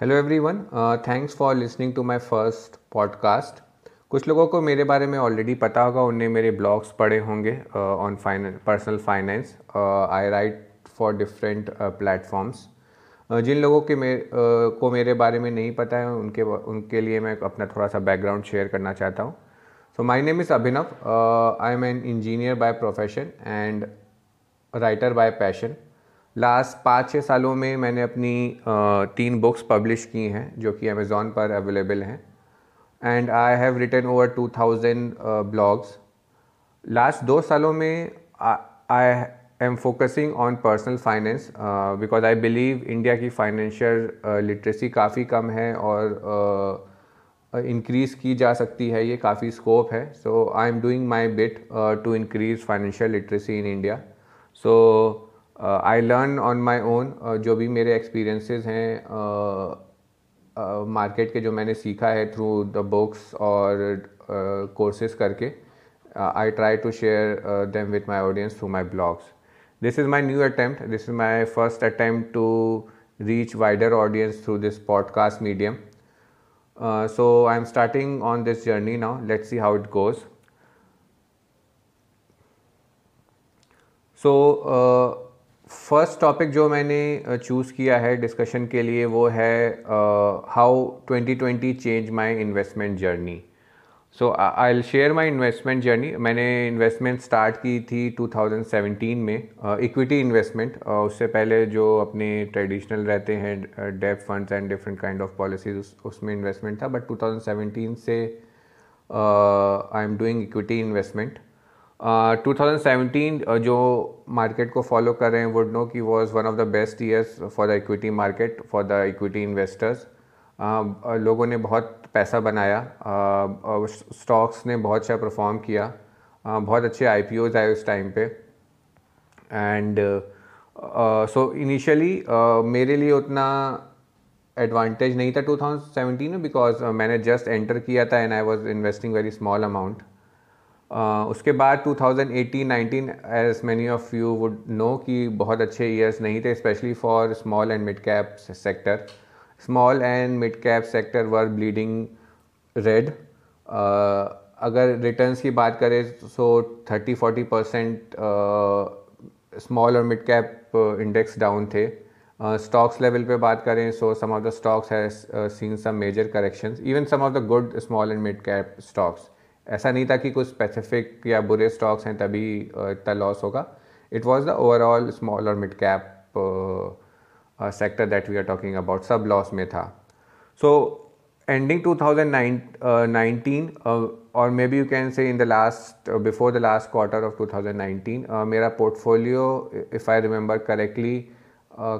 Hello everyone thanks for listening to my first podcast कुछ लोगों को मेरे बारे में ऑलरेडी पता होगा उनने मेरे ब्लॉग्स पढ़े होंगे on finance personal finance I write for different platforms जिन लोगों के मे uh, को मेरे बारे में नहीं पता है उनके उनके लिए मैं अपना थोड़ा सा बैकग्राउंड शेयर करना चाहता हूँ. So my name is Abhinav I am an engineer by profession and writer by passion last पाँच छः सालों में मैंने अपनी तीन बुक्स पब्लिश की हैं जो कि अमेज़ोन पर अवेलेबल हैं। And I have written over two thousand blogs last दो सालों में I am focusing on personal finance because I believe India की फाइनेंशियल लिटरेसी काफ़ी कम है और इंक्रीज़ uh, की जा सकती है ये काफ़ी स्कोप है। So I am doing my bit to increase financial literacy in India so I learn on my own जो भी मेरे एक्सपीरियंसेस हैं मार्केट uh, uh, के जो मैंने सीखा है थ्रू द बुक्स और कोर्सेज uh, करके I try to share them with my audience through my blogs this is my new attempt this is my first attempt to reach wider audience through this podcast medium. Uh, so I'm starting on this journey now. Let's see how it goes. So uh, first topic जो मैंने choose किया है discussion के लिए वो है how 2020 change my investment journey so I will share my investment journey मैंने investment start की थी 2017 में इक्विटी इन्वेस्टमेंट उससे पहले जो अपने ट्रेडिशनल रहते हैं debt funds and different kind of policies उसमें इन्वेस्टमेंट था बट 2017 से I am doing equity investment 2017 uh, जो मार्केट को फॉलो कर रहे हैं वुड नो की was one of the best years for the equity market for the equity investors लोगों ने बहुत पैसा बनाया स्टॉक्स uh, ने बहुत अच्छा परफॉर्म किया। Uh, बहुत अच्छे आई पी ओज आए उस टाइम पे। एंड सो इनिशियली मेरे लिए उतना एडवांटेज नहीं था 2017 में बिकॉज़ मैंने जस्ट एंटर किया था and I was investing very small amount उसके बाद 2018-19 as many of you would know कि बहुत अच्छे ईयर्स नहीं थे specially for small and mid cap sector small and mid cap sector were bleeding red अगर रिटर्न्स की बात करें सो 30-40 परसेंट स्मॉल और मिड कैप इंडेक्स डाउन थे. स्टॉक्स uh, लेवल पे बात करें so some of the stocks has seen some major corrections even some of the good small and mid cap stocks ऐसा नहीं था कि कुछ स्पेसिफिक या बुरे स्टॉक्स हैं तभी इतना लॉस होगा। It was the overall small और mid cap sector that we are talking about सब लॉस में था। सो एंडिंग 2019 और मे be you can say in the last before the last quarter of 2019 uh, मेरा portfolio if I remember correctly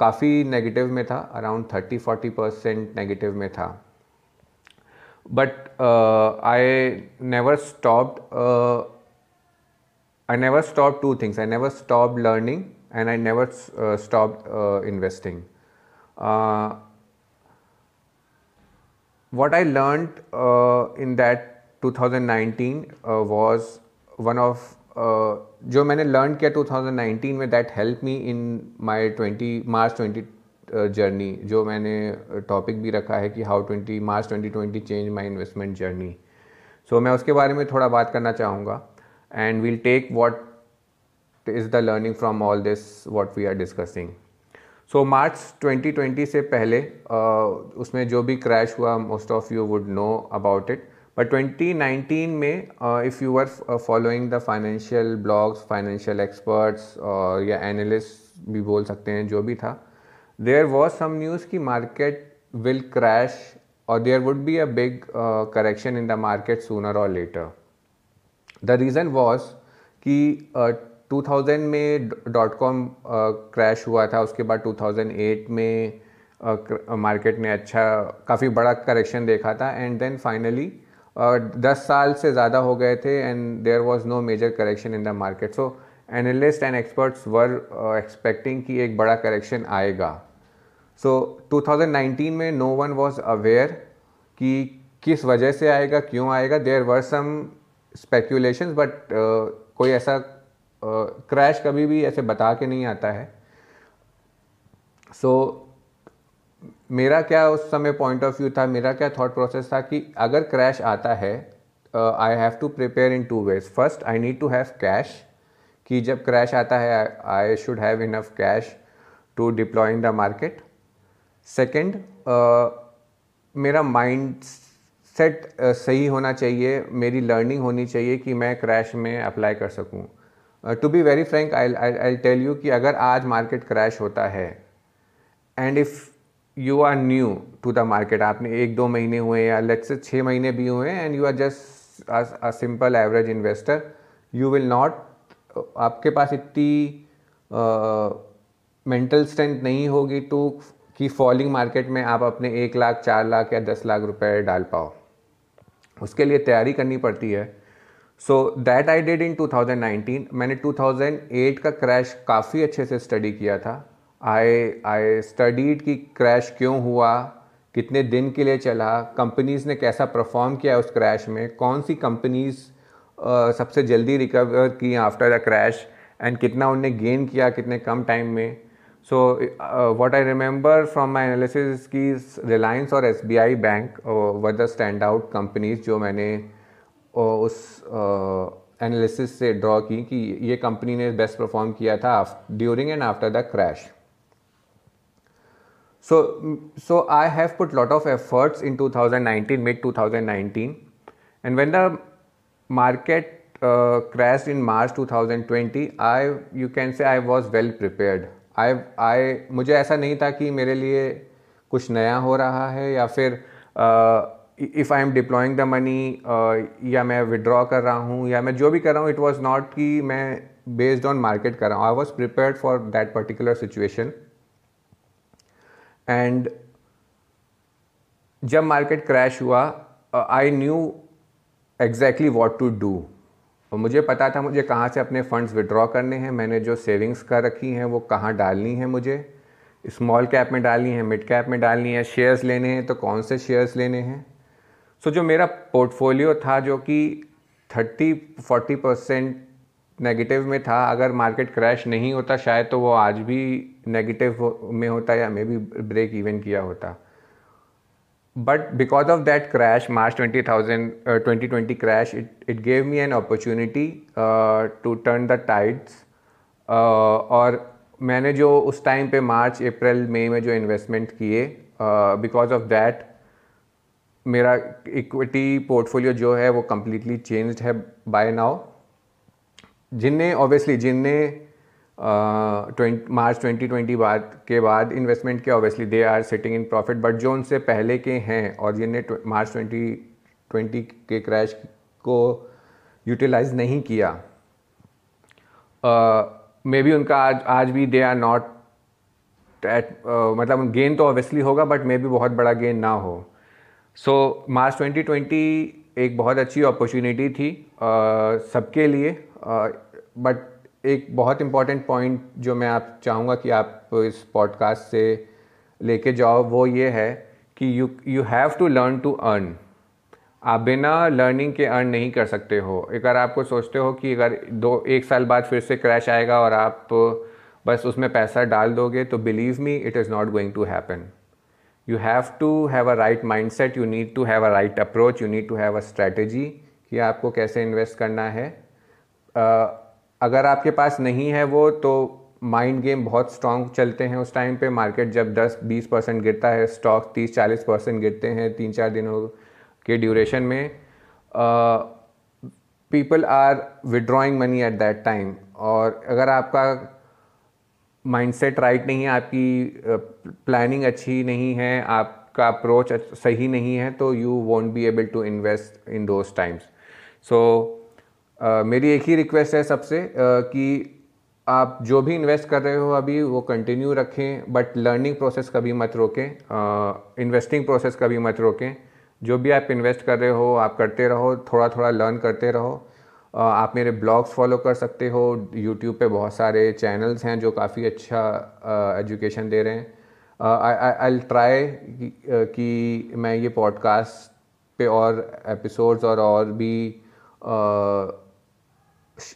काफ़ी negative में था around 30-40 percent negative में था। but uh, I never stopped. Uh, I never stopped two things. I never stopped learning, and I never uh, stopped uh, investing. Uh, what I learned uh, in that 2019 was one of जो मैंने learn किया 2019 में that help me in my 20 March 20 journey जो मैंने topic भी रखा है कि how twenty March twenty twenty change my investment journey so मैं उसके बारे में थोड़ा बात करना चाहूँगा and we'll take what is the learning from all this what we are discussing so March 2020 से पहले uh, उसमें जो भी क्रैश हुआ most of you would know about it but 2019 में if you are following the financial blogs financial experts या analyst भी बोल सकते हैं जो भी था there was some news ki market will crash और there would be a big correction in the market market और लेटर द रीज़न वॉज़ कि uh, थाउज़ेंड में डॉट कॉम क्रैश हुआ था उसके बाद 2008 में मार्केट uh, ने अच्छा काफ़ी बड़ा करेक्शन देखा था एंड देन फाइनली दस साल से ज़्यादा हो गए थे and there was no major correction in the market so analyst and experts were expecting कि एक बड़ा करेक्शन आएगा. सो so, 2019 में नो वन वॉज़ अवेयर कि किस वजह से आएगा क्यों आएगा। There were some speculation but कोई ऐसा क्रैश uh, कभी भी ऐसे बता के नहीं आता है। सो so, मेरा क्या उस समय पॉइंट ऑफ़ व्यू था? मेरा क्या थॉट प्रोसेस था कि अगर क्रैश आता है I have to prepare in two ways first I need to have cash कि जब क्रैश आता है I should have enough cash to deploy in the market second मेरा माइंड सेट सही होना चाहिए मेरी लर्निंग होनी चाहिए कि मैं क्रैश में अप्लाई कर सकूँ। To be very frank I I tell you कि अगर आज मार्केट क्रैश होता है and if you are new to the market आपने एक दो महीने हुए या लेट्स से छः महीने भी हुए and you are just a simple average investor you will not आपके पास इतनी मेंटल uh, स्ट्रेंथ नहीं होगी टू कि फॉलिंग मार्केट में आप अपने एक लाख चार लाख या दस लाख रुपए डाल पाओ। उसके लिए तैयारी करनी पड़ती है। So that I did in 2019 मैंने 2008 का क्रैश काफ़ी अच्छे से स्टडी किया था। आई आई स्टडीड कि क्रैश क्यों हुआ कितने दिन के लिए चला कंपनीज़ ने कैसा परफॉर्म किया उस क्रैश में कौन सी कंपनीज़ uh, सबसे जल्दी रिकवर की आफ्टर द क्रैश एंड कितना उनने गेन किया कितने कम टाइम में। So what I remember from my analysis की रिलायंस और S B I bank were the stand out companies जो मैंने उस एनालिसिस से ड्रॉ की कि ये कंपनी ने बेस्ट परफॉर्म किया था during and after the crash so so i have put lot of efforts in 2019 mid 2019 and when the market uh, crashed in march 2020 i you can say i was well prepared. I i, मुझे ऐसा नहीं था कि मेरे लिए कुछ नया हो रहा है या फिर if I am deploying the money या मैं विड्रॉ कर रहा हूँ या मैं जो भी कर रहा हूँ इट वॉज़ नॉट कि मैं बेस्ड ऑन मार्केट कर रहा हूँ। I was prepare for that particular situation and जब मार्केट क्रैश हुआ I knew exactly what to do और मुझे पता था मुझे कहाँ से अपने फंड्स विड्रॉ करने हैं मैंने जो सेविंग्स कर रखी हैं वो कहाँ डालनी है मुझे? स्मॉल कैप में डालनी है मिड कैप में डालनी है शेयर्स लेने हैं तो कौन से शेयर्स लेने हैं? सो so, जो मेरा पोर्टफोलियो था जो कि थर्टी फोर्टी परसेंट नेगेटिव में था अगर मार्केट क्रैश नहीं होता शायद तो वो आज भी नेगेटिव में होता या मे बी ब्रेक इवन किया होता। But because of that crash March twenty thousand twenty twenty crash it it gave me an opportunity to turn the tides और मैंने जो उस टाइम पे मार्च अप्रैल मई में जो इन्वेस्टमेंट किए बिकॉज़ ऑफ़ दैट मेरा इक्विटी पोर्टफोलियो जो है वो कम्प्लीटली चेंज्ड है बाय नाउ जिनने ऑब्वियसली जिनने मार्च ट्वेंटी ट्वेंटी बाद के बाद इन्वेस्टमेंट के obviously they are sitting in profit but जो उनसे पहले के हैं और जिनने मार्च ट्वेंटी ट्वेंटी के क्रैश को यूटिलाइज नहीं किया मे uh, बी उनका आज आज भी दे आर नॉट एट मतलब गेन तो ऑब्वियसली होगा बट मे बी बहुत बड़ा गेन ना हो। सो मार्च 2020 एक बहुत अच्छी अपॉर्चुनिटी थी uh, सबके लिए बट एक बहुत इंपॉर्टेंट पॉइंट जो मैं आप चाहूँगा कि आप इस पॉडकास्ट से लेके जाओ, वो ये है कि you you have to learn to earn आप बिना लर्निंग के अर्न नहीं कर सकते हो। अगर आपको सोचते हो कि अगर दो, एक साल बाद फिर से क्रैश आएगा और आप बस उसमें पैसा डाल दोगे तो believe me it is not going to happen you have to have a right mindset you need to have a right approach you need to have a strategy कि आपको कैसे इन्वेस्ट करना है। अगर आपके पास नहीं है वो तो माइंड गेम बहुत स्ट्रांग चलते हैं उस टाइम पे। मार्केट जब 10-20 परसेंट गिरता है स्टॉक 30-40 परसेंट गिरते हैं तीन, चार दिनों के ड्यूरेशन में people are withdrawing money at that time और अगर आपका माइंडसेट राइट नहीं है, आपकी प्लानिंग अच्छी नहीं है, आपका अप्रोच सही नहीं है तो you won't be able to invest in those times so मेरी एक ही रिक्वेस्ट है सबसे कि आप जो भी इन्वेस्ट कर रहे हो अभी, वो कंटिन्यू रखें बट लर्निंग प्रोसेस कभी मत रोकें इन्वेस्टिंग प्रोसेस कभी मत रोकें। जो भी आप इन्वेस्ट कर रहे हो, आप करते रहो थोड़ा थोड़ा लर्न करते रहो। आप मेरे ब्लॉग्स फॉलो कर सकते हो यूट्यूब पे बहुत सारे चैनल्स हैं जो काफ़ी अच्छा एजुकेशन दे रहे हैं। आई ट्राई कि मैं ये पॉडकास्ट पे और एपिसोड्स और और भी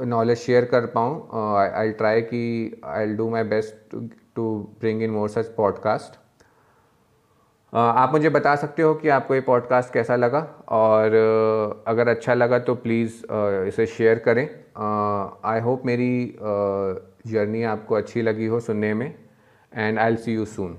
नॉलेज शेयर कर पाऊँ आई ट्राई कि I do my best to bring in more such podcast आप मुझे बता सकते हो कि आपको ये पॉडकास्ट कैसा लगा? और uh, अगर अच्छा लगा तो प्लीज़ uh, इसे शेयर करें. आई होप मेरी जर्नी आपको अच्छी लगी हो सुनने में and I'll see you soon